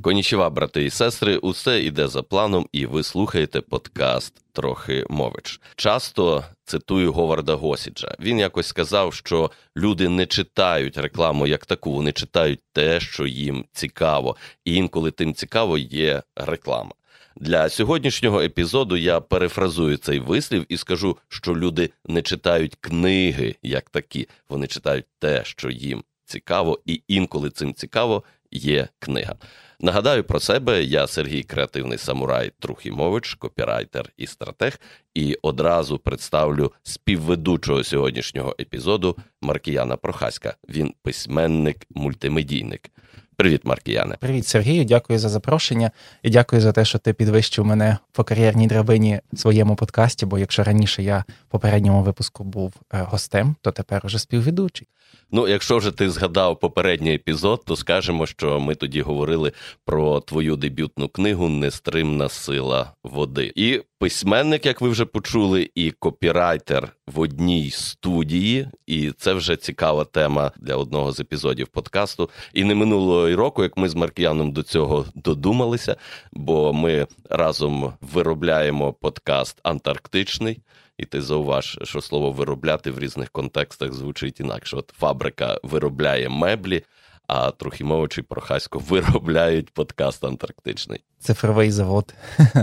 Конічева, брати і сестри, усе йде за планом, і ви слухаєте подкаст Трохи мович. Часто цитую Говарда Госіджа. Він якось сказав, що люди не читають рекламу як таку, вони читають те, що їм цікаво, і інколи тим цікаво є реклама. Для сьогоднішнього епізоду я перефразую цей вислів і скажу, що люди не читають книги як такі, вони читають те, що їм цікаво, і інколи цим цікаво є книга. Нагадаю про себе, я Сергій Креативний Самурай Трухімович, копірайтер і стратег, і одразу представлю співведучого сьогоднішнього епізоду Маркіяна Прохаська. Він письменник, мультимедійник. Привіт, Маркіяне. Привіт, Сергію. Дякую за запрошення і дякую за те, що ти підвищив мене по кар'єрній драбині в своєму подкасті. Бо якщо раніше я в попередньому випуску був е, гостем, то тепер уже співведучий. Ну, якщо вже ти згадав попередній епізод, то скажемо, що ми тоді говорили про твою дебютну книгу Нестримна сила води. І письменник, як ви вже почули, і копірайтер в одній студії, і це вже цікава тема для одного з епізодів подкасту. І не минулого року, як ми з Маркіяном до цього додумалися, бо ми разом виробляємо подкаст Антарктичний. І ти зауваж, що слово виробляти в різних контекстах звучить інакше. От фабрика виробляє меблі, а Трухімович і Прохасько виробляють подкаст Антарктичний. Цифровий завод.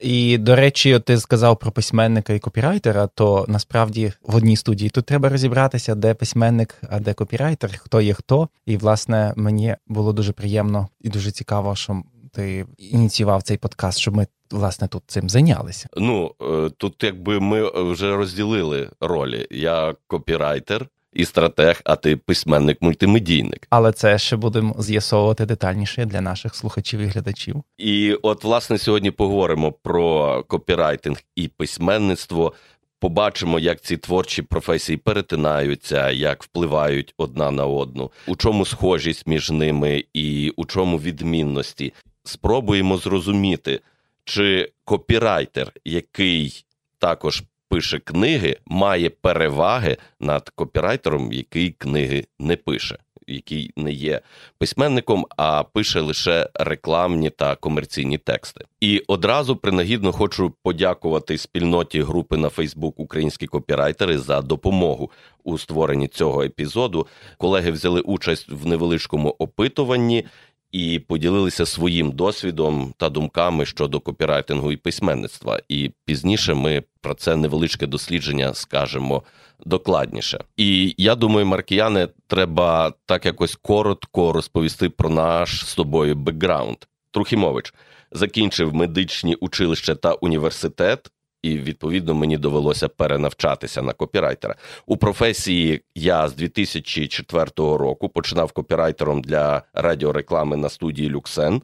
І, до речі, ти сказав про письменника і копірайтера, то насправді в одній студії тут треба розібратися, де письменник, а де копірайтер, хто є хто. І, власне, мені було дуже приємно і дуже цікаво, що ти ініціював цей подкаст, щоб ми власне тут цим зайнялися. Ну е, тут, якби ми вже розділили ролі. Я копірайтер. І стратег, а ти письменник-мультимедійник. Але це ще будемо з'ясовувати детальніше для наших слухачів і глядачів. І от, власне, сьогодні поговоримо про копірайтинг і письменництво. Побачимо, як ці творчі професії перетинаються, як впливають одна на одну, у чому схожість між ними і у чому відмінності. Спробуємо зрозуміти, чи копірайтер, який також пише книги, має переваги над копірайтером, який книги не пише, який не є письменником, а пише лише рекламні та комерційні тексти. І одразу принагідно хочу подякувати спільноті групи на Фейсбук Українські копірайтери за допомогу у створенні цього епізоду. Колеги взяли участь в невеличкому опитуванні і поділилися своїм досвідом та думками щодо копірайтингу і письменництва. І пізніше ми про це невеличке дослідження скажемо докладніше. І я думаю, Маркіяне, треба так якось коротко розповісти про наш з тобою бекграунд. Трухімович закінчив медичні училище та університет і відповідно мені довелося перенавчатися на копірайтера. У професії я з 2004 року починав копірайтером для радіореклами на студії Люксен.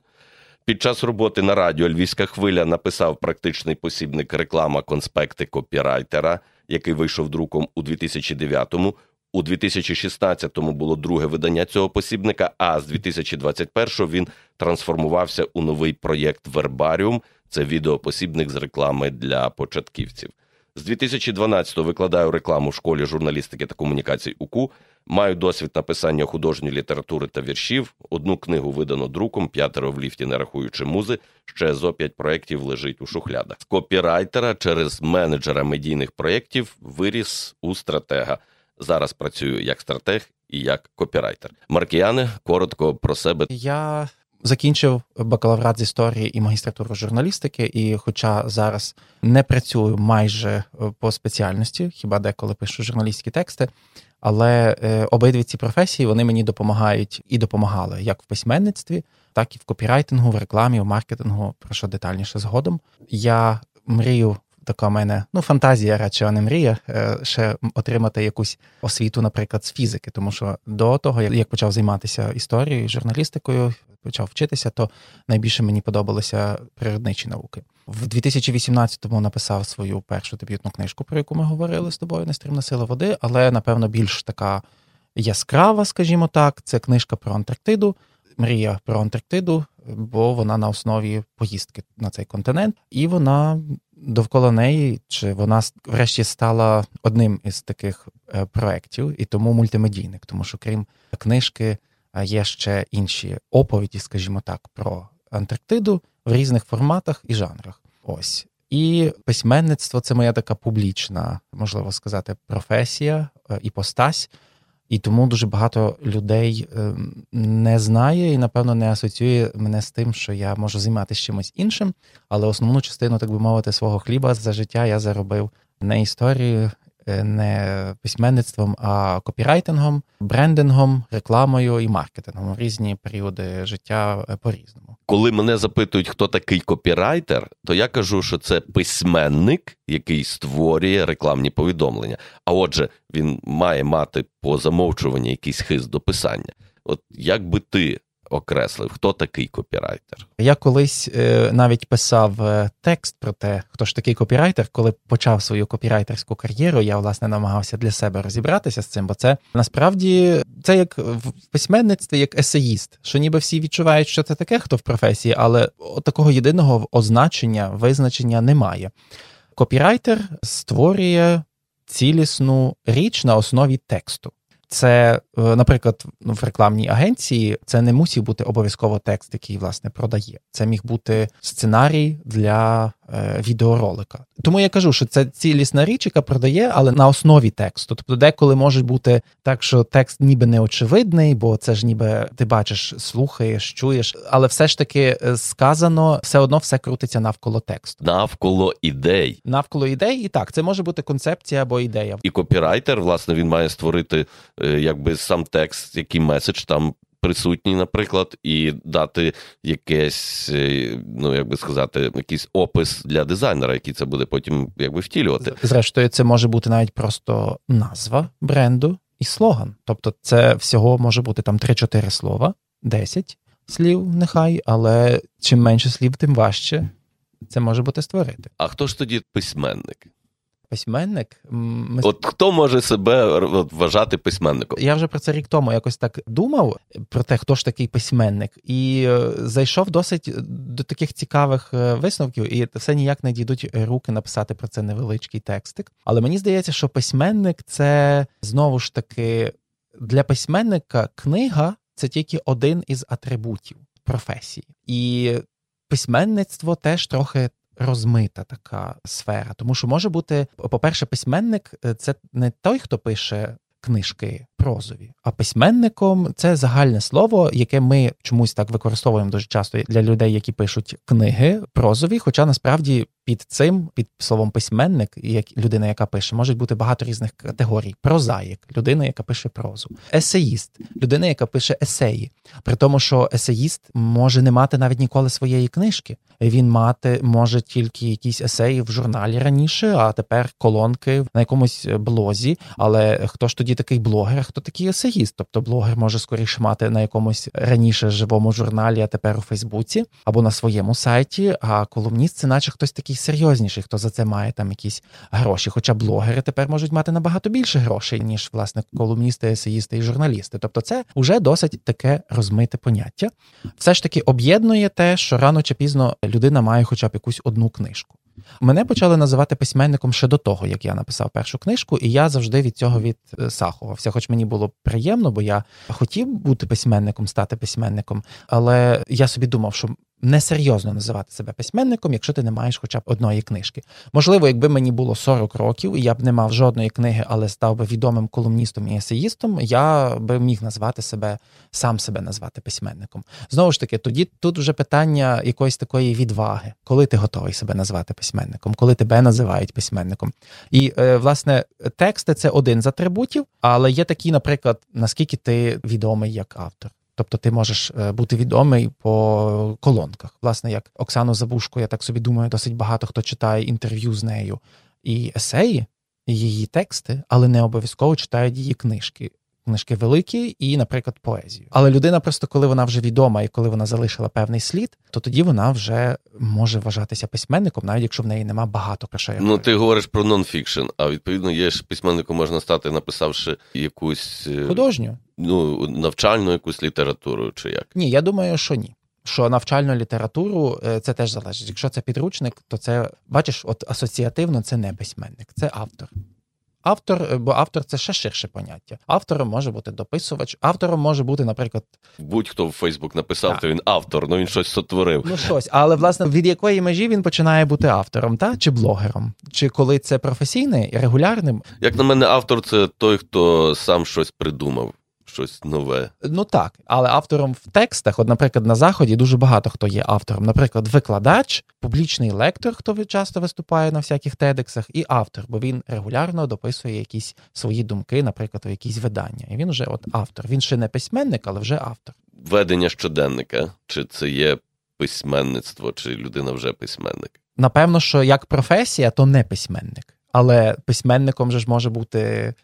Під час роботи на радіо Львівська хвиля написав практичний посібник реклама конспекти копірайтера, який вийшов друком у 2009-му. У 2016-му було друге видання цього посібника. А з 2021-го він трансформувався у новий проєкт Вербаріум, це відеопосібник з реклами для початківців. З 2012-го викладаю рекламу в школі журналістики та комунікацій УКУ. Маю досвід написання художньої літератури та віршів. Одну книгу видано друком, п'ятеро в ліфті, не рахуючи музи. Ще зо п'ять проєктів лежить у шухлядах. З копірайтера через менеджера медійних проєктів виріс у стратега. Зараз працюю як стратег і як копірайтер. Маркіяне коротко про себе. Я закінчив бакалаврат з історії і магістратуру журналістики, і, хоча зараз не працюю майже е, по спеціальності, хіба деколи пишу журналістські тексти, але е, обидві ці професії вони мені допомагають і допомагали як в письменництві, так і в копірайтингу, в рекламі, в маркетингу, про що детальніше згодом. Я мрію така в мене ну фантазія, радше а не мрія, е, ще отримати якусь освіту, наприклад, з фізики. Тому що до того, як почав займатися історією, журналістикою, почав вчитися, то найбільше мені подобалися природничі науки. В 2018-му написав свою першу дебютну книжку, про яку ми говорили з тобою Нестримна сила води, але напевно більш така яскрава, скажімо так. Це книжка про Антарктиду. Мрія про Антарктиду, бо вона на основі поїздки на цей континент, і вона довкола неї, чи вона врешті стала одним із таких е, проєктів, і тому мультимедійник, тому що крім книжки, є ще інші оповіді, скажімо так, про Антарктиду в різних форматах і жанрах. Ось. І письменництво це моя така публічна, можливо сказати, професія, е, іпостась. І тому дуже багато людей ем, не знає і, напевно, не асоціює мене з тим, що я можу займатися чимось іншим. Але основну частину, так би мовити, свого хліба за життя я заробив не історією, Е, не письменництвом, а копірайтингом, брендингом, рекламою і маркетингом різні періоди життя е, по різному. Коли мене запитують, хто такий копірайтер, то я кажу, що це письменник, який створює рекламні повідомлення. А отже, він має мати по замовчуванні якийсь хист до писання. От як би ти окреслив, хто такий копірайтер? Я колись е, навіть писав е, текст про те, хто ж такий копірайтер, коли почав свою копірайтерську кар'єру. Я власне намагався для себе розібратися з цим, бо це насправді це як в письменництві, як есеїст, що ніби всі відчувають, що це таке, хто в професії, але такого єдиного означення, визначення немає. Копірайтер створює цілісну річ на основі тексту. Це, е, наприклад, в рекламній агенції це не мусів бути обов'язково текст, який власне продає. Це міг бути сценарій для відеоролика. Тому я кажу, що це цілісна річ, яка продає, але на основі тексту. Тобто, деколи може бути так, що текст ніби не очевидний, бо це ж ніби ти бачиш, слухаєш, чуєш, але все ж таки е, сказано, все одно все крутиться навколо тексту. Навколо ідей. Навколо ідей, і так, це може бути концепція або ідея. І копірайтер, власне, він має створити е, якби сам текст, який меседж там присутній, наприклад, і дати якесь, е, ну як би сказати, якийсь опис для дизайнера, який це буде потім якби втілювати. Зрештою, це може бути навіть просто назва бренду і слоган. Тобто, це всього може бути там 3-4 слова, 10 слів, нехай, але чим менше слів, тим важче. Це може бути створити. А хто ж тоді письменник? Письменник. Ми... От хто може себе вважати письменником? Я вже про це рік тому якось так думав про те, хто ж такий письменник, і е, зайшов досить до таких цікавих е, висновків, і все ніяк не дійдуть руки написати про це невеличкий текстик. Але мені здається, що письменник це знову ж таки для письменника книга це тільки один із атрибутів професії. І письменництво теж трохи розмита така сфера. Тому що може бути, по-перше, письменник е, це не той, хто пише книжки прозові, а письменником це загальне слово, яке ми чомусь так використовуємо дуже часто для людей, які пишуть книги прозові. Хоча насправді під цим, під словом письменник, як людина, яка пише, можуть бути багато різних категорій: прозаїк, людина, яка пише прозу, есеїст, людина, яка пише есеї. При тому, що есеїст може не мати навіть ніколи своєї книжки. Він мати може тільки якісь есеї в журналі раніше, а тепер колонки на якомусь блозі. Але хто ж тоді такий блогер? Хто такий есеїст? Тобто блогер може скоріше мати на якомусь раніше живому журналі, а тепер у Фейсбуці або на своєму сайті. А колумніст це наче хтось такий серйозніший, хто за це має там якісь гроші. Хоча блогери тепер можуть мати набагато більше грошей, ніж власне колумністи, есеїсти і журналісти. Тобто, це вже досить таке розмите поняття. Все ж таки об'єднує те, що рано чи пізно людина має хоча б якусь одну книжку. Мене почали називати письменником ще до того, як я написав першу книжку, і я завжди від цього відсахувався. Хоч мені було приємно, бо я хотів бути письменником, стати письменником, але я собі думав, що несерйозно називати себе письменником, якщо ти не маєш хоча б одної книжки. Можливо, якби мені було 40 років, і я б не мав жодної книги, але став би відомим колумністом і есеїстом, я би міг назвати себе, сам себе назвати письменником. Знову ж таки, тоді тут вже питання якоїсь такої відваги, коли ти готовий себе назвати письменником, коли тебе називають письменником. І е, власне тексти це один з атрибутів, але є такі, наприклад, наскільки ти відомий як автор. Тобто ти можеш е, бути відомий по колонках. Власне, як Оксану Забушко, я так собі думаю, досить багато хто читає інтерв'ю з нею і есеї, і її тексти, але не обов'язково читають її книжки книжки великі і, наприклад, поезію. Але людина просто коли вона вже відома і коли вона залишила певний слід, то тоді вона вже може вважатися письменником, навіть якщо в неї нема багато кашей. Ну ти говориш про нонфікшн, а відповідно є ж письменником можна стати, написавши якусь е, художню, ну навчальну якусь літературу, чи як? Ні, я думаю, що ні. Що навчальну літературу е, це теж залежить. Якщо це підручник, то це бачиш, от асоціативно це не письменник, це автор Автор, бо автор це ще ширше поняття. Автором може бути дописувач, автором може бути, наприклад, будь-хто в Фейсбук написав, так. то він автор, ну він щось сотворив. Ну щось, але власне від якої межі він починає бути автором, та чи блогером, чи коли це професійний і регулярним? Як на мене, автор це той, хто сам щось придумав щось нове. Ну так, але автором в текстах, от, наприклад, на заході дуже багато хто є автором. Наприклад, викладач, публічний лектор, хто часто виступає на всяких тедексах, і автор, бо він регулярно дописує якісь свої думки, наприклад, у якісь видання. І він вже от автор. Він ще не письменник, але вже автор. Ведення щоденника, чи це є письменництво, чи людина вже письменник? Напевно, що як професія, то не письменник. Але письменником же ж може бути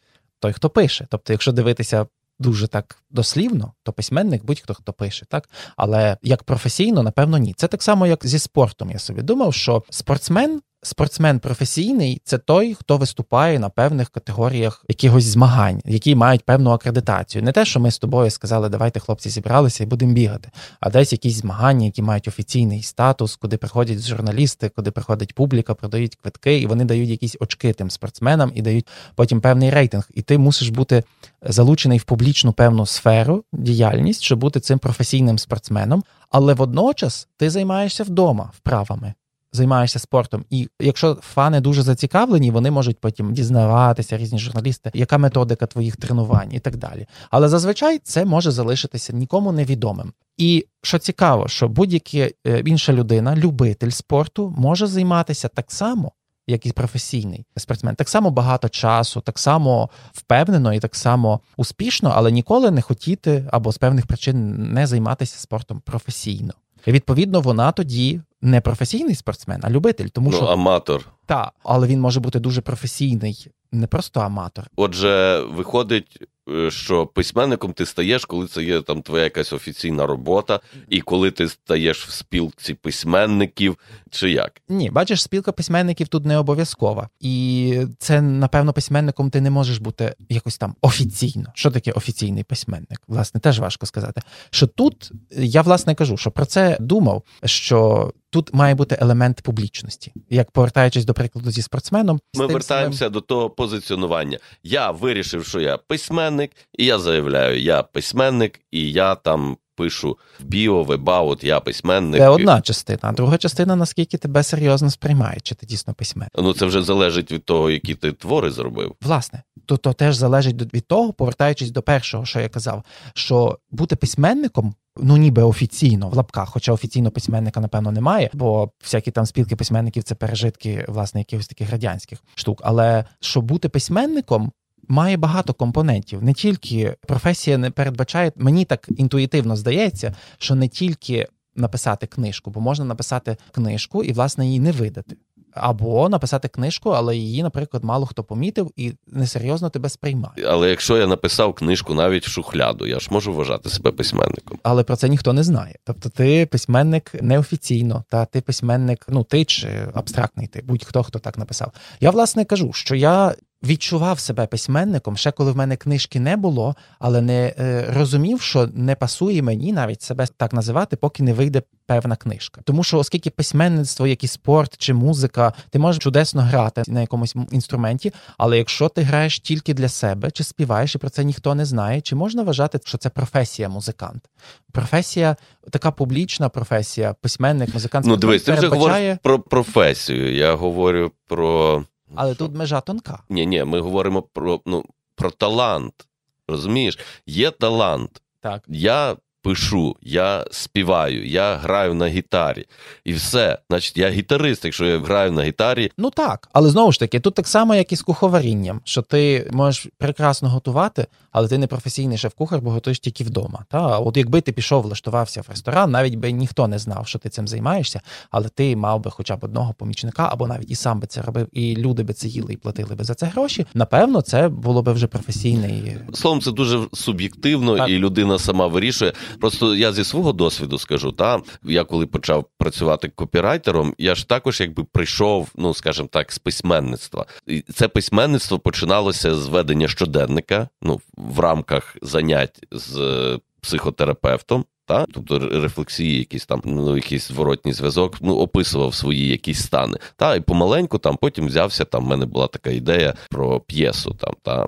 той, хто пише. Тобто, якщо дивитися дуже так дослівно, то письменник будь-хто хто пише, так але як професійно, напевно, ні. Це так само, як зі спортом. Я собі думав, що спортсмен Спортсмен професійний це той, хто виступає на певних категоріях якихось змагань, які мають певну акредитацію. Не те, що ми з тобою сказали, давайте хлопці зібралися і будемо бігати, а десь якісь змагання, які мають офіційний статус, куди приходять журналісти, куди приходить публіка, продають квитки, і вони дають якісь очки тим спортсменам і дають потім певний рейтинг. І ти мусиш бути залучений в публічну певну сферу діяльність, щоб бути цим професійним спортсменом. Але водночас ти займаєшся вдома вправами займаєшся спортом, і якщо фани дуже зацікавлені, вони можуть потім дізнаватися, різні журналісти, яка методика твоїх тренувань і так далі. Але зазвичай це може залишитися нікому невідомим. І що цікаво, що будь-яка е, інша людина, любитель спорту, може займатися так само. Як і професійний спортсмен, так само багато часу, так само впевнено і так само успішно, але ніколи не хотіти або з певних причин не займатися спортом професійно. Відповідно, вона тоді не професійний спортсмен, а любитель. Тому ну, що аматор. Та, але він може бути дуже професійний, не просто аматор. Отже, виходить, Е, що письменником ти стаєш, коли це є там твоя якась офіційна робота, і коли ти стаєш в спілці письменників, чи як? Ні, бачиш, спілка письменників тут не обов'язкова. І це, напевно, письменником ти не можеш бути якось там офіційно. Що таке офіційний письменник? Власне, теж важко сказати. Що тут я власне кажу, що про це думав, що тут має бути елемент публічності. Як повертаючись до прикладу зі спортсменом, ми вертаємося самим... до того позиціонування. Я вирішив, що я письменник, і я заявляю, я письменник, і я там. Пишу в біо, веба, от я письменник. Це одна частина, а друга частина, наскільки тебе серйозно сприймають, чи ти дійсно письменник. Ну це вже залежить від того, які ти твори зробив. Власне, то то теж залежить від того, повертаючись до першого, що я казав, що бути письменником ну ніби офіційно в лапках, хоча офіційно письменника, напевно, немає, бо всякі там спілки письменників це пережитки власне якихось таких радянських штук. Але щоб бути письменником. Має багато компонентів. Не тільки професія не передбачає, мені так інтуїтивно здається, що не тільки написати книжку, бо можна написати книжку і, власне, її не видати. Або написати книжку, але її, наприклад, мало хто помітив і несерйозно тебе сприймає. Але якщо я написав книжку навіть в шухляду, я ж можу вважати себе письменником. Але про це ніхто не знає. Тобто, ти письменник неофіційно, та ти письменник, ну ти чи абстрактний ти, будь-хто хто так написав. Я власне кажу, що я відчував себе письменником, ще коли в мене книжки не було, але не е, розумів, що не пасує мені навіть себе так називати, поки не вийде певна книжка. Тому що, оскільки письменництво, як і спорт чи музика, ти можеш чудесно грати на якомусь інструменті, але якщо ти граєш тільки для себе, чи співаєш, і про це ніхто не знає, чи можна вважати, що це професія музикант? Професія, така публічна професія, письменник, музикант. Ну, дивись, ти вже говориш про професію. Я говорю про. Але тут межа тонка. Ні, ні, ми говоримо про ну, про талант. Розумієш, є талант. Так. Я пишу, я співаю, я граю на гітарі. І все. Значить, я гітарист, якщо я граю на гітарі. Ну так, але знову ж таки, тут так само, як і з куховарінням, що ти можеш прекрасно готувати, але ти не професійний шеф-кухар, бо готуєш тільки вдома. Та от якби ти пішов, влаштувався в ресторан, навіть би ніхто не знав, що ти цим займаєшся, але ти мав би хоча б одного помічника, або навіть і сам би це робив, і люди би це їли і платили би за це гроші. Напевно, це було би вже професійний. Словом, це дуже суб'єктивно, так. і людина сама вирішує. Просто я зі свого досвіду скажу, та я коли почав працювати копірайтером, я ж також якби прийшов, ну скажімо так, з письменництва. І Це письменництво починалося з ведення щоденника, ну в рамках занять з психотерапевтом. Та тобто рефлексії, якісь там ну якийсь зворотній зв'язок, ну описував свої якісь стани. Та і помаленьку там потім взявся. Там в мене була така ідея про п'єсу. Там та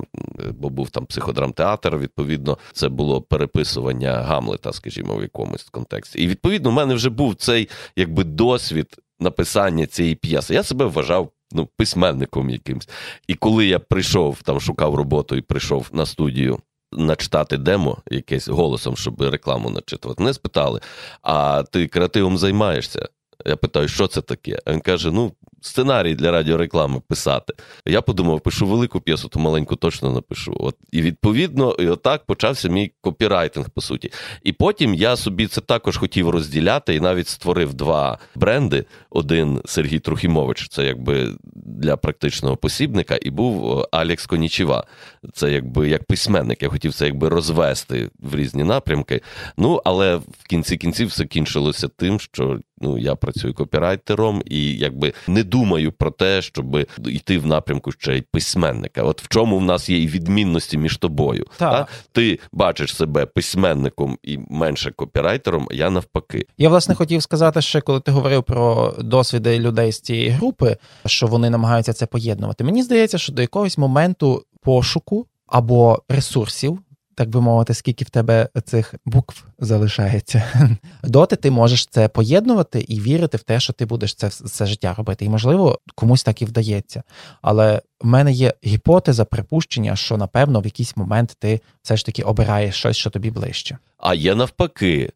бо був там психодрамтеатр. Відповідно, це було переписування Гамлета, скажімо, в якомусь контексті. І відповідно, в мене вже був цей якби досвід написання цієї п'єси. Я себе вважав ну, письменником якимсь. І коли я прийшов, там шукав роботу і прийшов на студію. Начитати демо якесь голосом, щоб рекламу начитувати. Не спитали, а ти креативом займаєшся? Я питаю, що це таке? А він каже: ну, сценарій для радіореклами писати. Я подумав, пишу велику п'єсу, то маленьку точно напишу. От І відповідно, і отак почався мій копірайтинг, по суті. І потім я собі це також хотів розділяти і навіть створив два бренди. Один Сергій Трухімович, це якби для практичного посібника, і був е, Алекс Конічева. Це якби як письменник. Я хотів це якби розвести в різні напрямки. Ну, але в кінці кінців все кінчилося тим, що ну я працюю копірайтером і якби не думаю про те, щоб йти в напрямку ще й письменника. От в чому в нас є і відмінності між тобою. Так. Та? Ти бачиш себе письменником і менше копірайтером, я навпаки. Я власне хотів сказати, ще коли ти говорив про досвіди людей з цієї групи, що вони намагаються це поєднувати. Мені здається, що до якогось моменту пошуку або ресурсів так би мовити, скільки в тебе цих букв залишається. Доти ти можеш це поєднувати і вірити в те, що ти будеш це все життя робити. І, можливо, комусь так і вдається. Але в мене є гіпотеза припущення, що напевно в якийсь момент ти все ж таки обираєш щось, що тобі ближче. А є навпаки.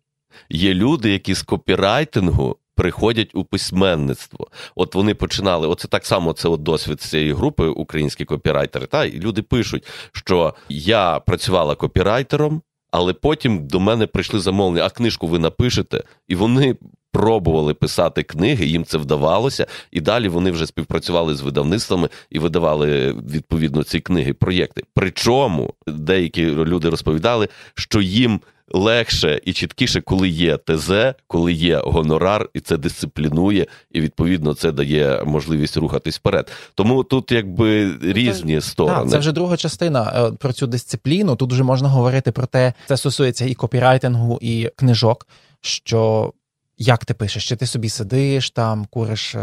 Є люди, які з копірайтингу приходять у письменництво. От вони починали. Оце так само це от досвід цієї групи, українські копірайтери. Та і люди пишуть, що я працювала копірайтером, але потім до мене прийшли замовлення, а книжку ви напишете, і вони. Пробували писати книги, їм це вдавалося, і далі вони вже співпрацювали з видавництвами і видавали відповідно ці книги, проєкти. Причому деякі люди розповідали, що їм легше і чіткіше, коли є ТЗ, коли є гонорар, і це дисциплінує, і відповідно це дає можливість рухатись вперед. Тому тут якби різні це, сторони. Так, Це вже друга частина е, про цю дисципліну. Тут вже можна говорити про те, це стосується і копірайтингу, і книжок. Що як ти пишеш, чи ти собі сидиш там, куриш е,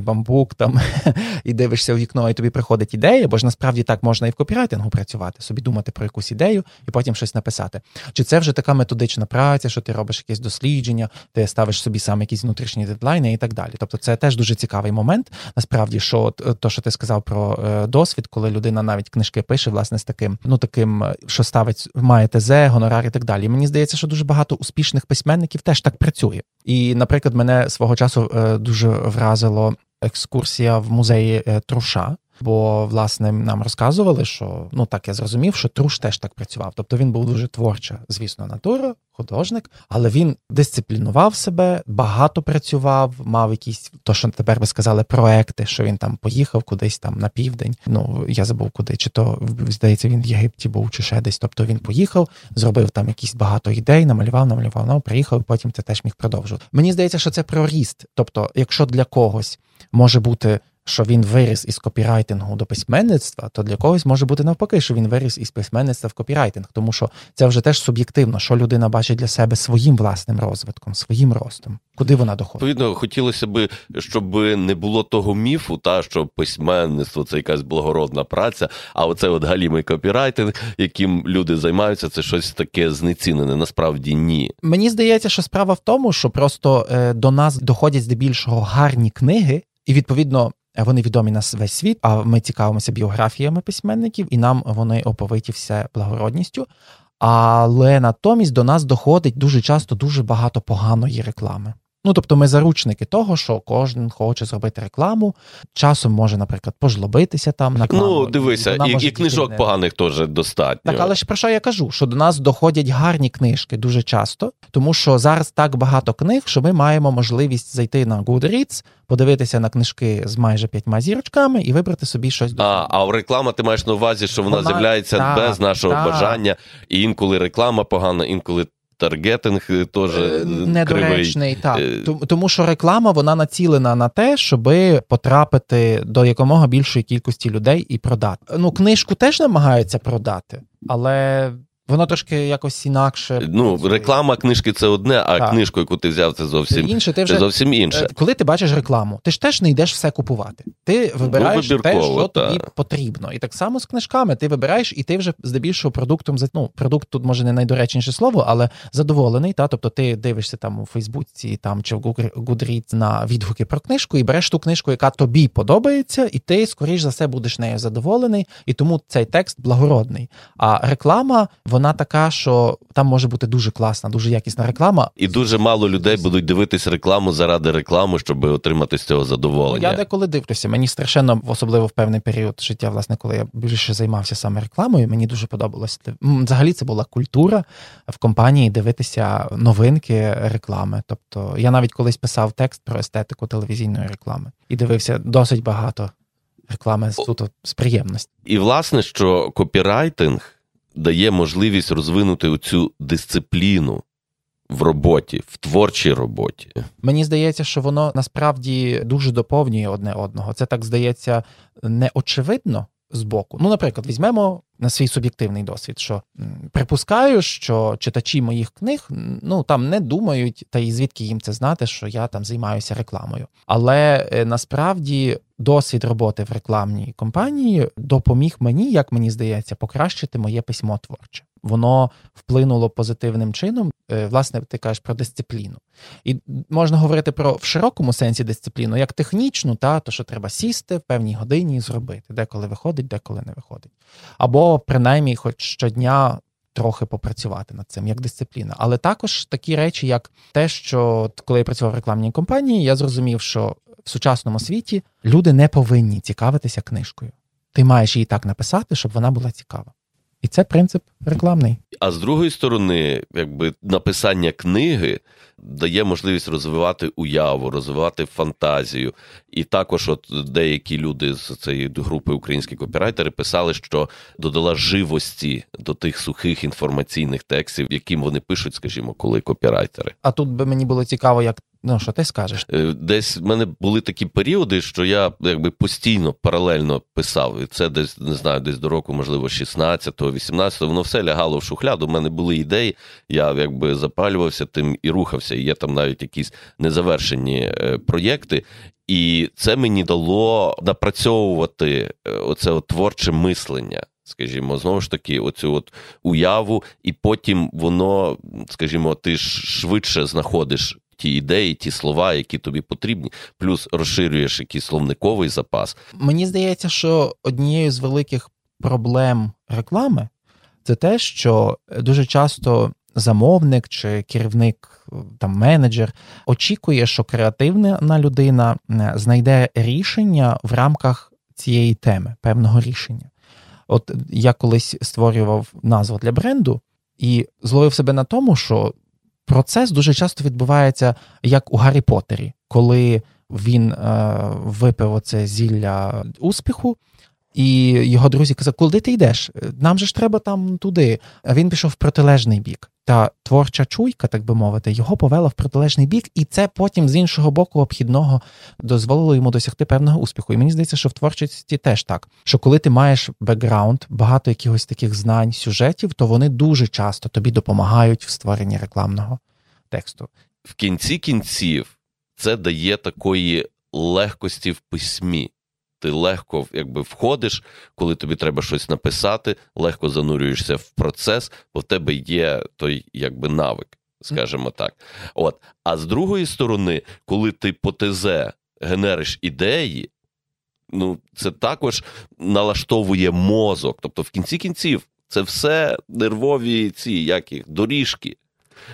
бамбук там і дивишся у вікно, і тобі приходить ідея, бо ж насправді так можна і в копірайтингу працювати, собі думати про якусь ідею і потім щось написати. Чи це вже така методична праця, що ти робиш якесь дослідження, ти ставиш собі сам якісь внутрішні дедлайни і так далі. Тобто, це теж дуже цікавий момент. Насправді, що то, що ти сказав про е, досвід, коли людина навіть книжки пише, власне, з таким, ну таким, що ставить, має ТЗ, гонорар і так далі. Мені здається, що дуже багато успішних письменників теж так працює. І, наприклад, мене свого часу е, дуже вразило екскурсія в музеї е, Труша. Бо, власне, нам розказували, що ну так я зрозумів, що Труш теж так працював. Тобто він був дуже творча, звісно, натура, художник, але він дисциплінував себе, багато працював, мав якісь, то що тепер би сказали, проекти, що він там поїхав кудись там на південь. Ну я забув куди, чи то здається, він в Єгипті був, чи ще десь. Тобто він поїхав, зробив там якісь багато ідей, намалював, намалював, ну, приїхав, і потім це теж міг продовжувати. Мені здається, що це про ріст. Тобто, якщо для когось може бути що він виріс із копірайтингу до письменництва, то для когось може бути навпаки, що він виріс із письменництва в копірайтинг, тому що це вже теж суб'єктивно, що людина бачить для себе своїм власним розвитком, своїм ростом, куди вона доходить. Відповідно, хотілося б, щоб не було того міфу, та що письменництво це якась благородна праця. А оце от галімий копірайтинг, яким люди займаються, це щось таке знецінене. Насправді ні. Мені здається, що справа в тому, що просто е, до нас доходять здебільшого гарні книги, і відповідно вони відомі на весь світ, а ми цікавимося біографіями письменників, і нам вони оповиті все благородністю. Але натомість до нас доходить дуже часто дуже багато поганої реклами. Ну, тобто ми заручники того, що кожен хоче зробити рекламу. Часом може, наприклад, пожлобитися там на. Ну, дивися, і і книжок не... поганих теж достатньо. Так, але ж про що я кажу? Що до нас доходять гарні книжки дуже часто, тому що зараз так багато книг, що ми маємо можливість зайти на Goodreads, подивитися на книжки з майже п'ятьма зірочками і вибрати собі щось до А а реклама ти маєш на увазі, що вона, вона... з'являється так, без нашого так. бажання, і інколи реклама погана, інколи таргетинг е, теж недоречний, недоречний. Так. Е, тому що реклама вона націлена на те, щоб потрапити до якомога більшої кількості людей і продати. Ну, книжку теж намагаються продати, але Воно трошки якось інакше. Ну, реклама книжки це одне, а так. книжку, яку ти взяв, це зовсім це інше. Ти вже, це зовсім інше. Е, коли ти бачиш рекламу, ти ж теж не йдеш все купувати. Ти вибираєш ну, те, що та. тобі потрібно. І так само з книжками ти вибираєш, і ти вже здебільшого продуктом ну, продукт тут може не найдоречніше слово, але задоволений. Та? Тобто ти дивишся там у Фейсбуці там чи в Goodreads на відгуки про книжку і береш ту книжку, яка тобі подобається, і ти, скоріш за все, будеш нею задоволений, і тому цей текст благородний. А реклама, вона така, що там може бути дуже класна, дуже якісна реклама. І дуже мало людей будуть дивитись рекламу заради реклами, щоб отримати з цього задоволення. Ну, я деколи дивлюся. Мені страшенно, особливо в певний період життя, власне, коли я більше займався саме рекламою. Мені дуже подобалось. Взагалі, це була культура в компанії дивитися новинки реклами. Тобто я навіть колись писав текст про естетику телевізійної реклами і дивився досить багато реклами суто з приємності. І власне, що копірайтинг дає можливість розвинути цю дисципліну. В роботі, в творчій роботі. Мені здається, що воно насправді дуже доповнює одне одного. Це так здається неочевидно з боку. Ну, наприклад, візьмемо на свій суб'єктивний досвід, що припускаю, що читачі моїх книг ну там не думають, та і звідки їм це знати, що я там займаюся рекламою. Але е, насправді досвід роботи в рекламній компанії допоміг мені, як мені здається, покращити моє письмо творче. Воно вплинуло позитивним чином. Е, власне, ти кажеш про дисципліну. І можна говорити про в широкому сенсі дисципліну, як технічну, та то що треба сісти в певній годині і зробити, деколи виходить, деколи не виходить. Або принаймні, хоч щодня. Трохи попрацювати над цим як дисципліна, але також такі речі, як те, що коли я працював в рекламній компанії, я зрозумів, що в сучасному світі люди не повинні цікавитися книжкою. Ти маєш її так написати, щоб вона була цікава. І це принцип рекламний. А з другої сторони, якби написання книги дає можливість розвивати уяву, розвивати фантазію. І також, от деякі люди з цієї групи українські копірайтери писали, що додала живості до тих сухих інформаційних текстів, яким вони пишуть, скажімо, коли копірайтери. А тут би мені було цікаво, як Ну, що ти скажеш? Е, десь в мене були такі періоди, що я якби постійно паралельно писав. І це десь не знаю, десь до року, можливо, 16-го, 18-го, воно все лягало в шухляду. У мене були ідеї, я якби запалювався тим і рухався. І є там навіть якісь незавершені е, проєкти. І це мені дало напрацьовувати е, оце от творче мислення. Скажімо, знову ж таки, оцю от уяву, і потім воно, скажімо, ти ж швидше знаходиш ті ідеї, ті слова, які тобі потрібні, плюс розширюєш якийсь словниковий запас. Мені здається, що однією з великих проблем реклами це те, що дуже часто замовник чи керівник, там менеджер очікує, що креативна людина е, знайде рішення в рамках цієї теми, певного рішення. От я колись створював назву для бренду і зловив себе на тому, що процес дуже часто відбувається як у Гаррі Поттері, коли він е, випив оце зілля успіху. І його друзі казали, куди ти йдеш? Нам же ж треба там туди. А він пішов в протилежний бік. Та творча чуйка, так би мовити, його повела в протилежний бік, і це потім з іншого боку обхідного дозволило йому досягти певного успіху. І мені здається, що в творчості теж так. Що коли ти маєш бекграунд, багато якихось таких знань, сюжетів, то вони дуже часто тобі допомагають в створенні рекламного тексту. В кінці кінців це дає такої легкості в письмі ти легко якби входиш, коли тобі треба щось написати, легко занурюєшся в процес, бо в тебе є той якби навик, скажімо так. От. А з другої сторони, коли ти по ТЗ генериш ідеї, ну це також налаштовує мозок. Тобто, в кінці кінців це все нервові ці як їх, доріжки.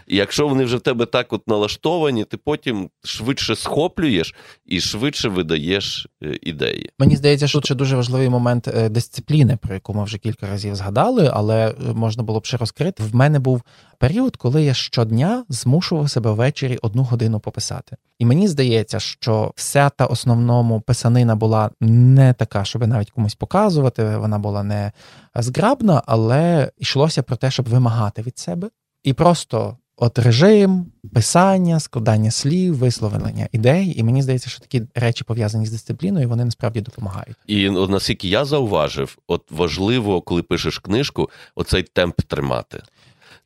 І якщо вони вже в тебе так от налаштовані, ти потім швидше схоплюєш і швидше видаєш е, ідеї. Мені здається, що це дуже важливий момент е, дисципліни, про яку ми вже кілька разів згадали, але е, можна було б ще розкрити. В мене був період, коли я щодня змушував себе ввечері одну годину пописати. І мені здається, що вся та основному писанина була не така, щоб навіть комусь показувати. Вона була не зграбна, але йшлося про те, щоб вимагати від себе і просто от режим, писання, складання слів, висловлення ідей. І мені здається, що такі речі пов'язані з дисципліною, вони насправді допомагають. І от, наскільки я зауважив, от важливо, коли пишеш книжку, оцей темп тримати.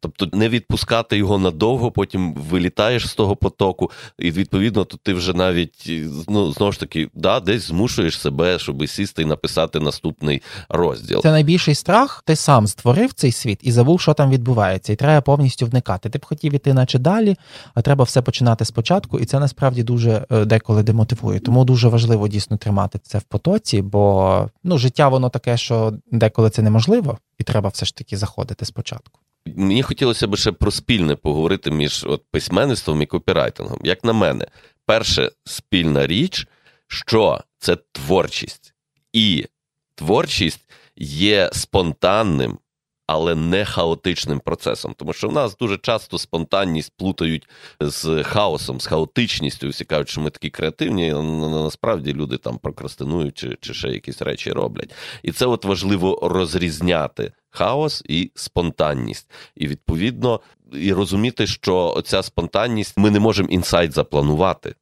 Тобто не відпускати його надовго, потім вилітаєш з того потоку, і відповідно то ти вже навіть ну знову ж таки да, десь змушуєш себе, щоб сісти і написати наступний розділ. Це найбільший страх. Ти сам створив цей світ і забув, що там відбувається, і треба повністю вникати. Ти б хотів іти, наче далі, а треба все починати спочатку, і це насправді дуже е, деколи демотивує. Тому дуже важливо дійсно тримати це в потоці, бо ну життя воно таке, що деколи це неможливо, і треба все ж таки заходити спочатку. Мені хотілося б ще про спільне поговорити між от письменництвом і копірайтингом. Як на мене, перша спільна річ, що це творчість, і творчість є спонтанним, але не хаотичним процесом. Тому що в нас дуже часто спонтанність плутають з хаосом, з хаотичністю. Всі кажуть, що ми такі креативні, а насправді люди там прокрастинують чи, чи ще якісь речі роблять. І це от важливо розрізняти хаос і спонтанність. І відповідно і розуміти, що ця спонтанність ми не можемо інсайт запланувати.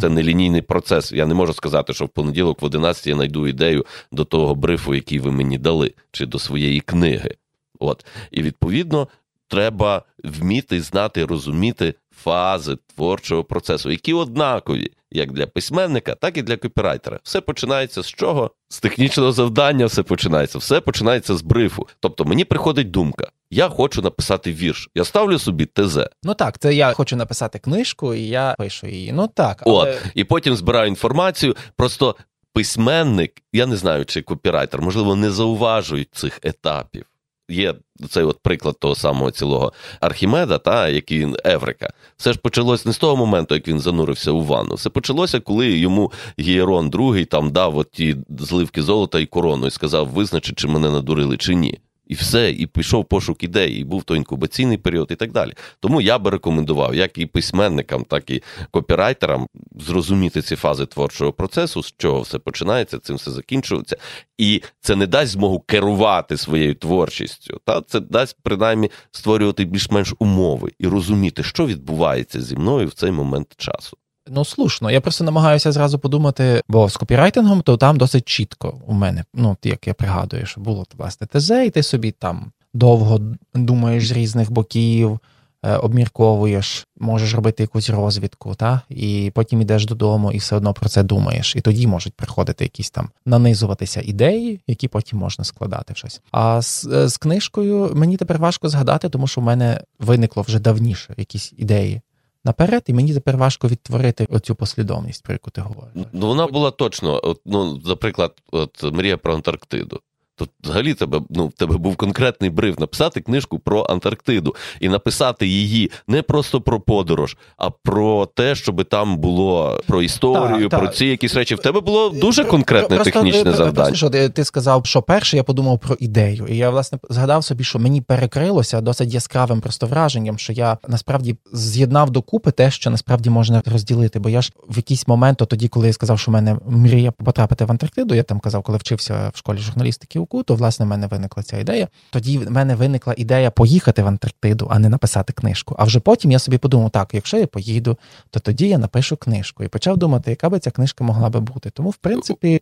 Це не лінійний процес. Я не можу сказати, що в понеділок в 11 я знайду ідею до того брифу, який ви мені дали, чи до своєї книги. От. І відповідно треба вміти знати, розуміти фази творчого процесу, які однакові як для письменника, так і для копірайтера. Все починається з чого? З технічного завдання, все починається. Все починається з брифу. Тобто мені приходить думка. Я хочу написати вірш. Я ставлю собі ТЗ. Ну так, це я хочу написати книжку, і я пишу її. Ну так, але... от і потім збираю інформацію. Просто письменник, я не знаю, чи копірайтер, можливо, не зауважують цих етапів є цей от приклад того самого цілого Архімеда, та який Еврика. Все ж почалось не з того моменту, як він занурився у ванну. Все почалося, коли йому Гієрон другий там дав от ті зливки золота і корону і сказав, визначи, чи мене надурили, чи ні. І все, і пішов пошук ідей, і був той інкубаційний період, і так далі. Тому я би рекомендував, як і письменникам, так і копірайтерам зрозуміти ці фази творчого процесу, з чого все починається, цим все закінчується. І це не дасть змогу керувати своєю творчістю. Та це дасть принаймні створювати більш-менш умови і розуміти, що відбувається зі мною в цей момент часу. Ну, слушно. Я просто намагаюся зразу подумати, бо з копірайтингом, то там досить чітко у мене. Ну, як я пригадую, що було власне ТЗ, і ти собі там довго думаєш з різних боків, е, обмірковуєш, можеш робити якусь розвідку, та? і потім йдеш додому і все одно про це думаєш. І тоді можуть приходити якісь там нанизуватися ідеї, які потім можна складати в щось. А з, е, з книжкою мені тепер важко згадати, тому що в мене виникло вже давніше якісь ідеї наперед, і мені тепер важко відтворити оцю послідовність, про яку ти говориш. Ну вона була точно. От, ну, наприклад, от мрія про Антарктиду. То взагалі тебе ну в тебе був конкретний бриф написати книжку про Антарктиду і написати її не просто про подорож, а про те, щоб там було про історію, так, про так. ці якісь речі. В тебе було дуже конкретне просто, технічне просто, завдання. Що ти, ти сказав, що перше я подумав про ідею, і я власне згадав собі, що мені перекрилося досить яскравим просто враженням, що я насправді з'єднав докупи те, що насправді можна розділити. Бо я ж в якийсь момент, тоді, коли я сказав, що в мене мрія потрапити в Антарктиду, я там казав, коли вчився в школі журналістики науку, то власне в мене виникла ця ідея. Тоді в мене виникла ідея поїхати в Антарктиду, а не написати книжку. А вже потім я собі подумав, так, якщо я поїду, то тоді я напишу книжку і почав думати, яка би ця книжка могла би бути. Тому, в принципі,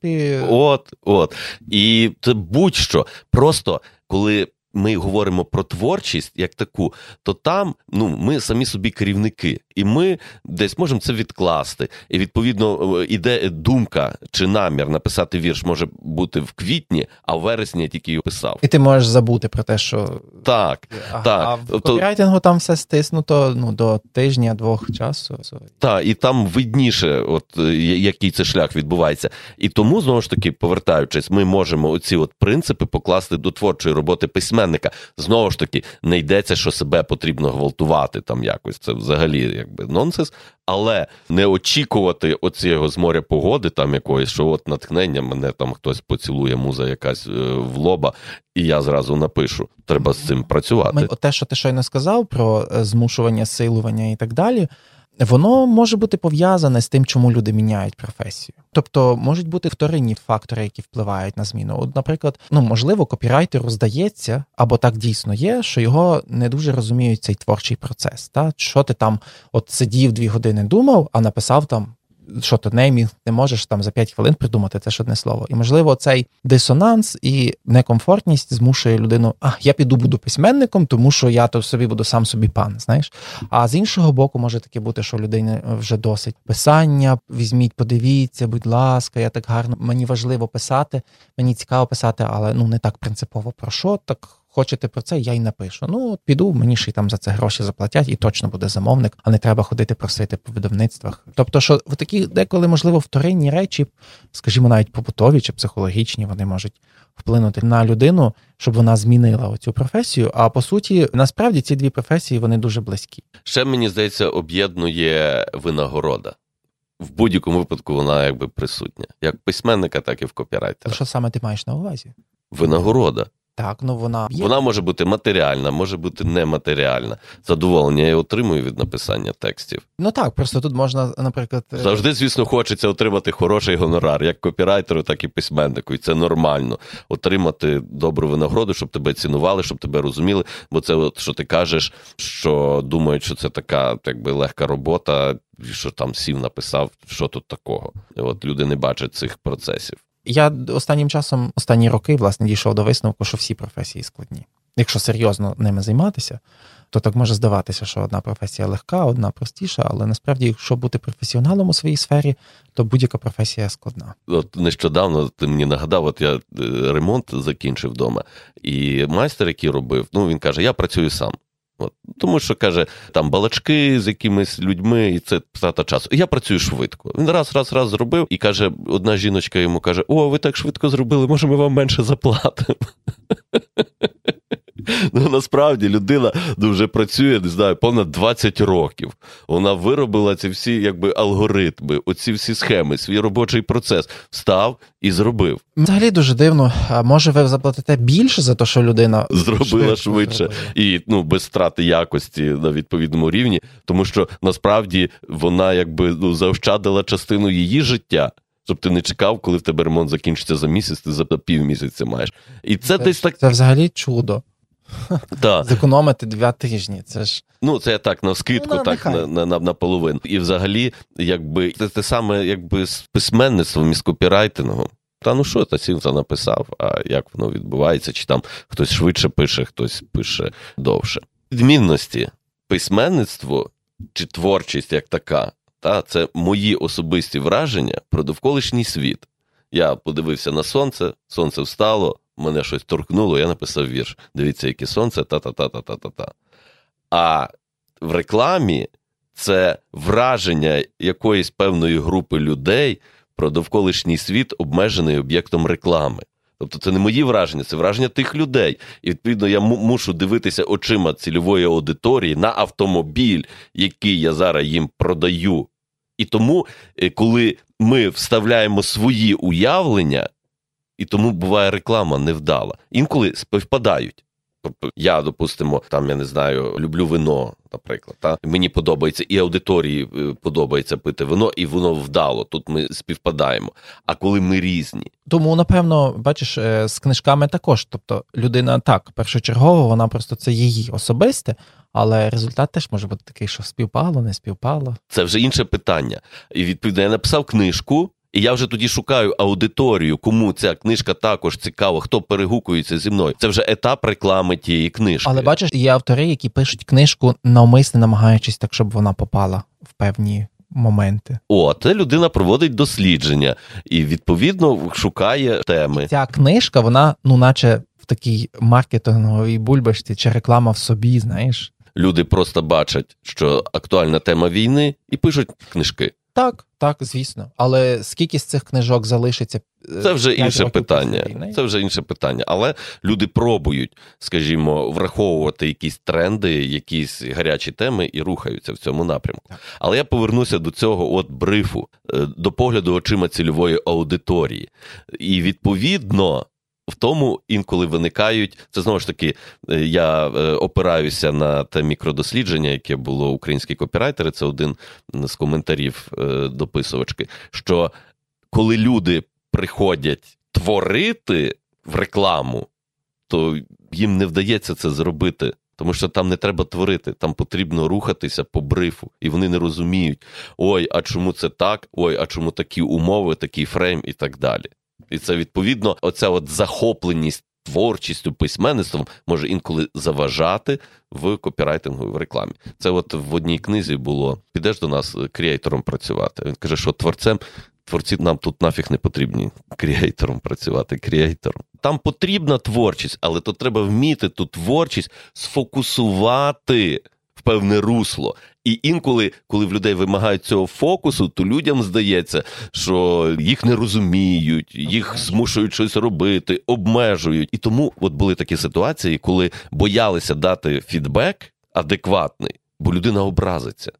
от, от. І будь-що. Просто коли ми говоримо про творчість як таку, то там ну ми самі собі керівники, і ми десь можемо це відкласти. І відповідно е, іде думка чи намір написати вірш може бути в квітні, а в вересні я тільки його писав. І ти можеш забути про те, що так, а, так. а в тобто копірайтингу там все стиснуто ну до тижня-двох часу. Так, і там видніше, от е, який це шлях відбувається. І тому знову ж таки, повертаючись, ми можемо оці от принципи покласти до творчої роботи письменника письменника. Знову ж таки, не йдеться, що себе потрібно гвалтувати там якось. Це взагалі якби нонсенс. Але не очікувати оцього з моря погоди, там якоїсь, що от натхнення мене там хтось поцілує, муза якась е, в лоба, і я зразу напишу. Треба з цим працювати. Те, що ти щойно сказав про е, змушування, силування і так далі. Воно може бути пов'язане з тим, чому люди міняють професію. Тобто можуть бути вторинні фактори, які впливають на зміну. От, наприклад, ну можливо, копірайтеру здається, або так дійсно є, що його не дуже розуміють цей творчий процес. Та що ти там от сидів дві години, думав, а написав там що то неймінг, не можеш там за 5 хвилин придумати це ж одне слово. І можливо, цей дисонанс і некомфортність змушує людину, а я піду буду письменником, тому що я то собі буду сам собі пан. Знаєш. А з іншого боку, може таке бути, що людині вже досить писання. Візьміть, подивіться, будь ласка, я так гарно. Мені важливо писати, мені цікаво писати, але ну не так принципово про що так хочете про це, я й напишу. Ну, піду, мені ж і там за це гроші заплатять, і точно буде замовник, а не треба ходити просити по видавництвах. Тобто, що в такі деколи, можливо, вторинні речі, скажімо, навіть побутові чи психологічні, вони можуть вплинути на людину, щоб вона змінила оцю професію. А по суті, насправді ці дві професії вони дуже близькі. Ще мені здається, об'єднує винагорода. В будь-якому випадку вона якби присутня, як письменника, так і в копірайтера. Що саме ти маєш на увазі? Винагорода. Так, ну вона є. Вона може бути матеріальна, може бути нематеріальна. Задоволення я отримую від написання текстів. Ну так, просто тут можна, наприклад, е, завжди, звісно, хочеться отримати хороший гонорар, як копірайтеру, так і письменнику. І це нормально. Отримати добру винагороду, щоб тебе цінували, щоб тебе розуміли. Бо це, от що ти кажеш, що думають, що це така якби легка робота, що там сів написав, що тут такого. От люди не бачать цих процесів. Я останнім часом, останні роки, власне, дійшов до висновку, що всі професії складні. Якщо серйозно ними займатися, то так може здаватися, що одна професія легка, одна простіша, але насправді, якщо бути професіоналом у своїй сфері, то будь-яка професія складна. От нещодавно ти мені нагадав, от я е, ремонт закінчив вдома, і майстер, який робив, ну він каже: Я працюю сам. От. Тому що каже, там балачки з якимись людьми, і це втрата часу. Я працюю швидко. Він раз, раз, раз зробив, і каже, одна жіночка йому каже: О, ви так швидко зробили, може, ми вам менше заплатимо. Ну, насправді людина ну, вже працює, не знаю, понад 20 років. Вона виробила ці всі якби алгоритми, оці всі схеми, свій робочий процес встав і зробив. Взагалі дуже дивно. А може, ви заплатите більше за те, що людина зробила швидше зробила. і ну без втрати якості на відповідному рівні, тому що насправді вона якби ну заощадила частину її життя. Щоб ти не чекав, коли в тебе ремонт закінчиться за місяць, ти за півмісяця маєш. І це, це десь так. Це взагалі чудо. Да. Зекономити два тижні. Це ж ну це так на скидку, ну, так на на, на, на половину. І взагалі, якби це те саме, якби з письменництвом і з копірайтингом. Та ну що, та сів та написав, а як воно відбувається, чи там хтось швидше пише, хтось пише довше. Відмінності письменництво чи творчість як така, та це мої особисті враження про довколишній світ. Я подивився на сонце, сонце встало, мене щось торкнуло, я написав вірш. Дивіться, яке сонце, та-та-та-та-та-та. А в рекламі це враження якоїсь певної групи людей про довколишній світ, обмежений об'єктом реклами. Тобто це не мої враження, це враження тих людей. І відповідно я мушу дивитися очима цільової аудиторії на автомобіль, який я зараз їм продаю. І тому, е, коли ми вставляємо свої уявлення, і тому буває реклама невдала. Інколи співпадають. Тобто я, допустимо, там я не знаю, люблю вино, наприклад. Та мені подобається, і аудиторії е, подобається пити вино, і воно вдало. Тут ми співпадаємо. А коли ми різні, тому напевно, бачиш, е, з книжками також. Тобто, людина так першочергово, вона просто це її особисте. Але результат теж може бути такий, що співпало, не співпало. Це вже інше питання. І відповідно, я написав книжку, і я вже тоді шукаю аудиторію, кому ця книжка також цікава, хто перегукується зі мною. Це вже етап реклами тієї книжки. Але бачиш, є автори, які пишуть книжку, навмисне намагаючись так, щоб вона попала в певні. Моменти, о, це людина проводить дослідження і відповідно шукає теми. Ця книжка, вона, ну, наче в такій маркетинговій бульбашці чи реклама в собі, знаєш. Люди просто бачать, що актуальна тема війни, і пишуть книжки. Так, так, звісно. Але скільки з цих книжок залишиться? Е, це вже інше питання. Це вже інше питання. Але люди пробують, скажімо, враховувати якісь тренди, якісь гарячі теми і рухаються в цьому напрямку. Так. Але я повернуся до цього от брифу, е, до погляду очима цільової аудиторії. І відповідно В тому інколи виникають це знову ж таки. Е, я е, опираюся на те мікродослідження, яке було українські копірайтери. Це один з коментарів е, дописувачки. Що коли люди приходять творити в рекламу, то їм не вдається це зробити. Тому що там не треба творити, там потрібно рухатися по брифу, і вони не розуміють, ой, а чому це так, ой, а чому такі умови, такий фрейм і так далі. І це відповідно, оця от захопленість творчістю, письменництвом може інколи заважати в копірайтингу в рекламі. Це от в одній книзі було: підеш до нас креатором працювати. Він каже, що творцем. Творці нам тут нафіг не потрібні креатором працювати, креатором. Там потрібна творчість, але то треба вміти ту творчість сфокусувати в певне русло. І інколи, коли в людей вимагають цього фокусу, то людям здається, що їх не розуміють, їх змушують щось робити, обмежують. І тому от були такі ситуації, коли боялися дати фідбек адекватний, бо людина образиться.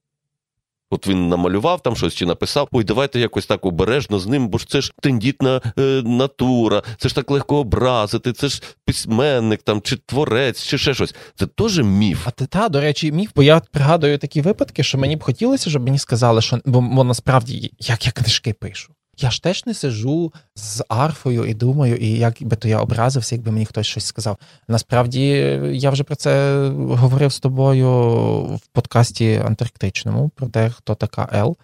От він намалював там щось чи написав: ой, давайте якось так обережно з ним, бо ж це ж тендітна е, натура, це ж так легко образити, це ж письменник там, чи творець, чи ще щось. Це теж міф. А ти та, до речі, міф, бо я пригадую такі випадки, що мені б хотілося, щоб мені сказали, що бо, бо насправді як я книжки пишу. Я ж теж не сижу з арфою і думаю, і як би то я образився, якби мені хтось щось сказав. Насправді я вже про це говорив з тобою в подкасті антарктичному про те, хто така Ел.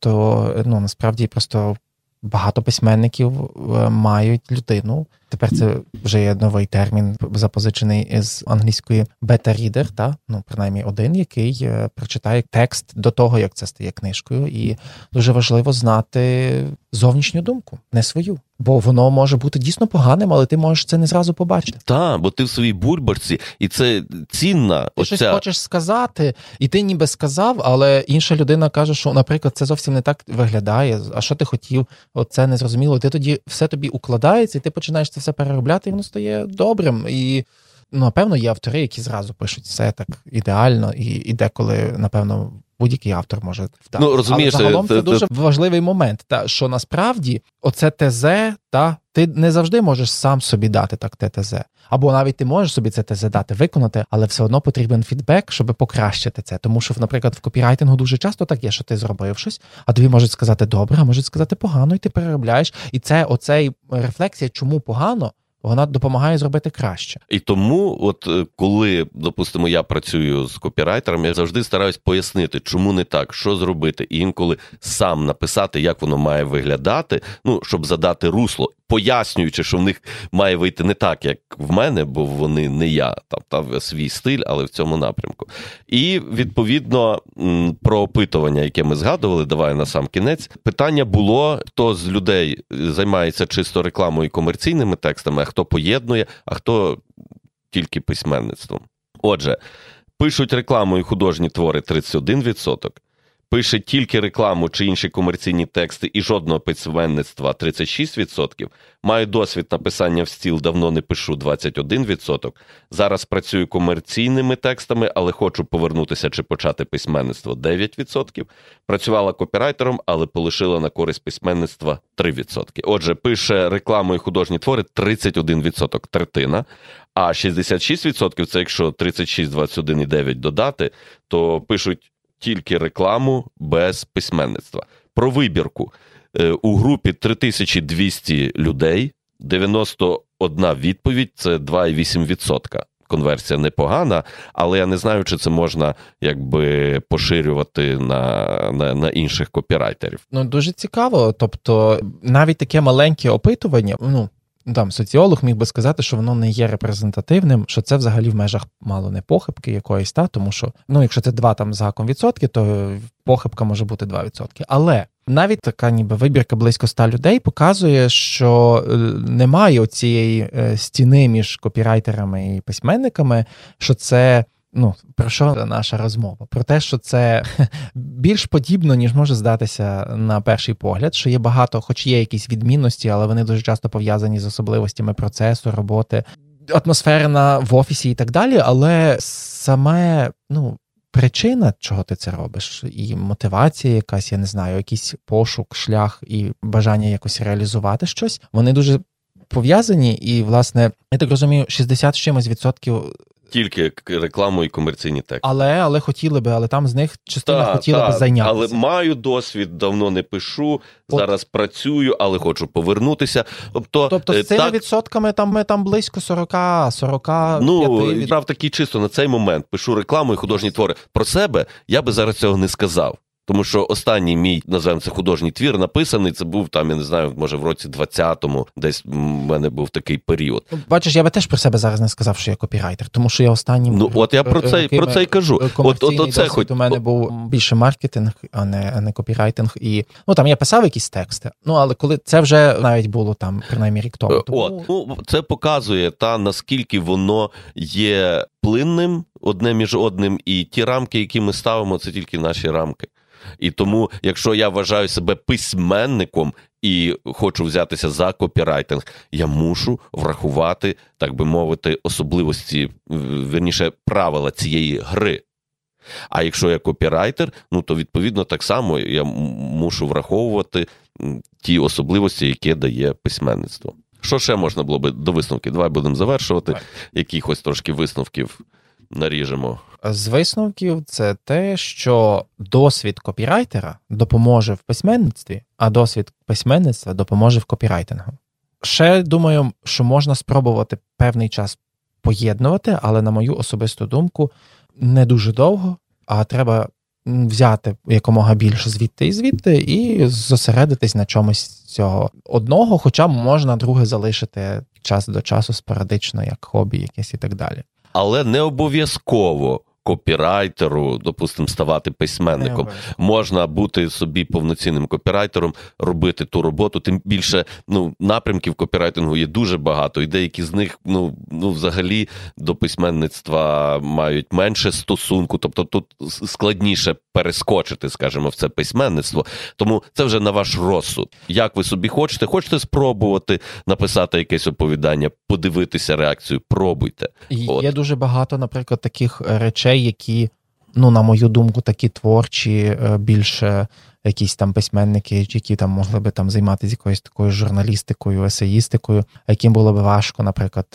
То ну насправді просто багато письменників е, мають людину. Тепер це вже є новий термін, запозичений із англійської бета-рідер, та ну принаймні один, який е, прочитає текст до того, як це стає книжкою, і дуже важливо знати зовнішню думку, не свою. Бо воно може бути дійсно поганим, але ти можеш це не зразу побачити. Так, бо ти в своїй бульбашці, і це цінна. Ти оця... щось хочеш сказати, і ти ніби сказав, але інша людина каже, що, наприклад, це зовсім не так виглядає. А що ти хотів? Оце не зрозуміло. Ти тоді все тобі укладається, і ти починаєш це все переробляти, і воно стає добрим. І ну, напевно, є автори, які зразу пишуть все так ідеально, і, і деколи, напевно, будь-який автор може вдати. Ну, розумієш, Але загалом це, це дуже важливий момент. Та що насправді оце ТЗ, та ти не завжди можеш сам собі дати так те ТЗ. Або навіть ти можеш собі це ТЗ дати виконати, але все одно потрібен фідбек, щоб покращити це. Тому що, наприклад, в копірайтингу дуже часто так є, що ти зробив щось, а тобі можуть сказати добре, а можуть сказати погано, і ти переробляєш. І це оцей рефлексія, чому погано вона допомагає зробити краще. І тому, от е, коли, допустимо, я працюю з копірайтером, я завжди стараюсь пояснити, чому не так, що зробити, і інколи сам написати, як воно має виглядати, ну щоб задати русло пояснюючи, що в них має вийти не так, як в мене, бо вони не я, там та свій стиль, але в цьому напрямку. І відповідно про опитування, яке ми згадували, давай на сам кінець. Питання було: хто з людей займається чисто рекламою і комерційними текстами, а хто поєднує, а хто тільки письменництвом. Отже, пишуть рекламу і художні твори 31% пише тільки рекламу чи інші комерційні тексти і жодного письменництва 36%. Маю досвід написання в стіл, давно не пишу 21%. Зараз працюю комерційними текстами, але хочу повернутися чи почати письменництво 9%. Працювала копірайтером, але полишила на користь письменництва 3%. Отже, пише рекламу і художні твори 31%, третина. А 66% це якщо 36, 21 і 9 додати, то пишуть тільки рекламу без письменництва. Про вибірку е, у групі 3200 людей, 91 відповідь це 2,8%. Конверсія непогана, але я не знаю, чи це можна якби поширювати на на, на інших копірайтерів. Ну дуже цікаво. Тобто, навіть таке маленьке опитування, ну там соціолог міг би сказати, що воно не є репрезентативним, що це взагалі в межах мало не похибки якоїсь, та тому що ну, якщо це два там за відсотки, то похибка може бути 2%. Але навіть така ніби вибірка близько 100 людей показує, що е, немає цієї е, стіни між копірайтерами і письменниками, що це. Ну, про що наша розмова? Про те, що це більш подібно, ніж може здатися на перший погляд, що є багато, хоч є якісь відмінності, але вони дуже часто пов'язані з особливостями процесу, роботи, атмосфери на в офісі і так далі. Але саме ну, причина, чого ти це робиш, і мотивація, якась, я не знаю, якийсь пошук, шлях і бажання якось реалізувати щось, вони дуже пов'язані, і, власне, я так розумію, 60 чимось відсотків. Тільки рекламу і комерційні тексти. Але але хотіли би, але там з них частина та, хотіла та, би зайнятися. Але маю досвід, давно не пишу, От. зараз працюю, але хочу повернутися. Тобто, тобто з цими так, відсотками там ми там близько 40, 40 Ну, від... прав такий чисто на цей момент пишу рекламу і художні твори. Про себе я би зараз цього не сказав. Тому що останній мій називаємо це художній твір написаний. Це був там, я не знаю, може в році 20-му, десь в мене був такий період. Ну, бачиш, я би теж про себе зараз не сказав, що я копірайтер, тому що я останнім ну от я про це про це й кажу. От от оце хоч у мене був більше маркетинг, а не а не копірайтинг. І ну там я писав якісь тексти. Ну але коли це вже навіть було там принаймні рік тому. Тому... От ну це показує та наскільки воно є плинним одне між одним, і ті рамки, які ми ставимо, це тільки наші рамки. І тому, якщо я вважаю себе письменником і хочу взятися за копірайтинг, я мушу врахувати, так би мовити, особливості, верніше правила цієї гри. А якщо я копірайтер, ну то відповідно так само я мушу враховувати ті особливості, які дає письменництво. Що ще можна було би до висновки? Давай будемо завершувати. Якихось трошки висновків наріжемо. З висновків це те, що досвід копірайтера допоможе в письменництві, а досвід письменництва допоможе в копірайтингу. Ще думаю, що можна спробувати певний час поєднувати, але, на мою особисту думку, не дуже довго, а треба взяти якомога більше звідти і звідти, і зосередитись на чомусь цього одного, хоча можна друге залишити час до часу спорадично, як хобі, якесь і так далі. Але не обов'язково копірайтеру, допустимо, ставати письменником. Можна бути собі повноцінним копірайтером, робити ту роботу. Тим більше ну, напрямків копірайтингу є дуже багато, і деякі з них ну, ну взагалі до письменництва мають менше стосунку, тобто тут складніше перескочити, скажімо, в це письменництво. Тому це вже на ваш розсуд. Як ви собі хочете, хочете спробувати написати якесь оповідання, подивитися реакцію, пробуйте. От. Є дуже багато, наприклад, таких речей які, ну, на мою думку, такі творчі, е, більше якісь там письменники, які там могли би там займатися якоюсь такою журналістикою, есеїстикою, яким було б важко, наприклад,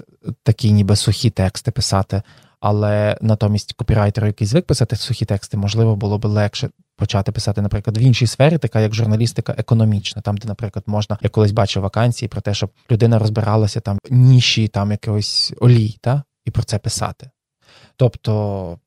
такі ніби сухі тексти писати. Але натомість копірайтеру, який звик писати сухі тексти, можливо, було б легше почати писати, наприклад, в іншій сфері, така як журналістика економічна, там, де, наприклад, можна я колись бачив вакансії про те, щоб людина розбиралася там ніші там якогось олій, та, і про це писати. Тобто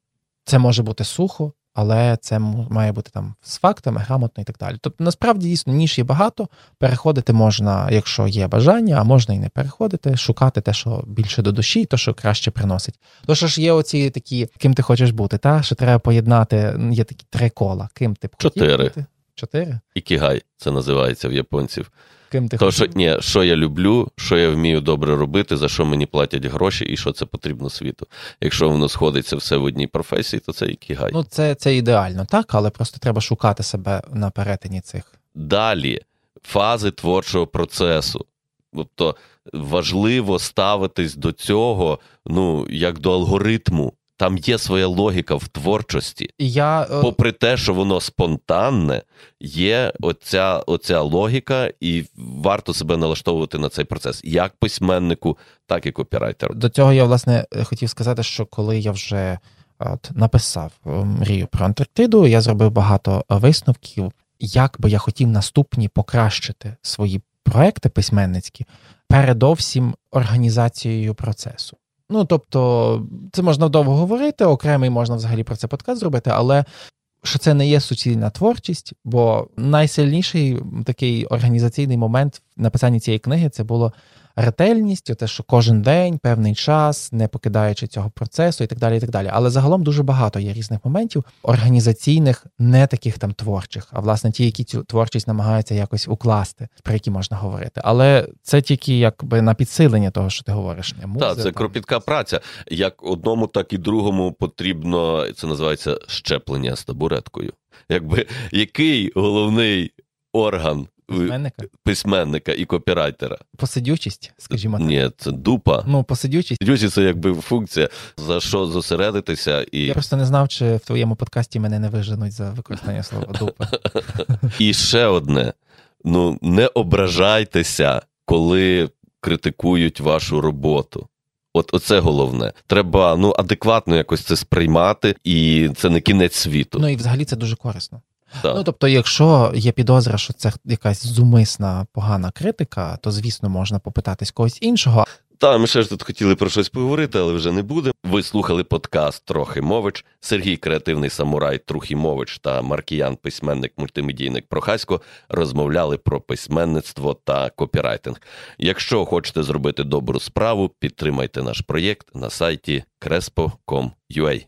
це може бути сухо, але це має бути там з фактами, грамотно і так далі. Тобто, насправді дійсно ніж є багато. Переходити можна, якщо є бажання, а можна і не переходити, шукати те, що більше до душі, то що краще приносить. То що ж є оці такі, ким ти хочеш бути, та що треба поєднати. Є такі три кола. Ким ти б Чотири. бути? Чотири? Ікігай, це називається в японців. Ким ти То, що ні, що я люблю, що я вмію добре робити, за що мені платять гроші, і що це потрібно світу. Якщо воно сходиться все в одній професії, то це ікігай. Ну це це ідеально, так, але просто треба шукати себе на перетині цих. Далі фази творчого процесу. Тобто важливо ставитись до цього, ну як до алгоритму. Там є своя логіка в творчості. Я... Е, Попри те, що воно спонтанне, є оця оця логіка, і варто себе налаштовувати на цей процес, як письменнику, так і копірайтеру. До цього я власне хотів сказати, що коли я вже от, написав е, мрію про Антарктиду, я зробив багато висновків, як би я хотів наступні покращити свої проекти письменницькі, передовсім організацією процесу. Ну тобто, це можна довго говорити, окремий можна взагалі про це подкаст зробити, але що це не є суцільна творчість, бо найсильніший такий організаційний момент в написанні цієї книги це було ретельність, те, що кожен день, певний час, не покидаючи цього процесу і так далі. і так далі. Але загалом дуже багато є різних моментів організаційних, не таких там творчих, а власне ті, які цю творчість намагаються якось укласти, про які можна говорити. Але це тільки якби на підсилення того, що ти говориш. Так, це кропітка праця. Як одному, так і другому потрібно це називається щеплення з табуреткою. Якби який головний орган Письменника? письменника і копірайтера. Посидючість, скажімо так. Ні, це дупа. Ну, посидючість. Посидючість це якби функція, за що зосередитися. і... Я просто не знав, чи в твоєму подкасті мене не виженуть за використання слова дупа. І ще одне: ну, не ображайтеся, коли критикують вашу роботу. От оце головне. Треба ну адекватно якось це сприймати, і це не кінець світу. Ну і взагалі це дуже корисно. Так. Ну тобто, якщо є підозра, що це якась зумисна погана критика, то звісно можна попитатись когось іншого. Та ми ще ж тут хотіли про щось поговорити, але вже не буде. Ви слухали подкаст Трохи Мович. Сергій, креативний самурай Трухімович та Маркіян, письменник, мультимедійник Прохасько, розмовляли про письменництво та копірайтинг. Якщо хочете зробити добру справу, підтримайте наш проєкт на сайті crespo.com.ua.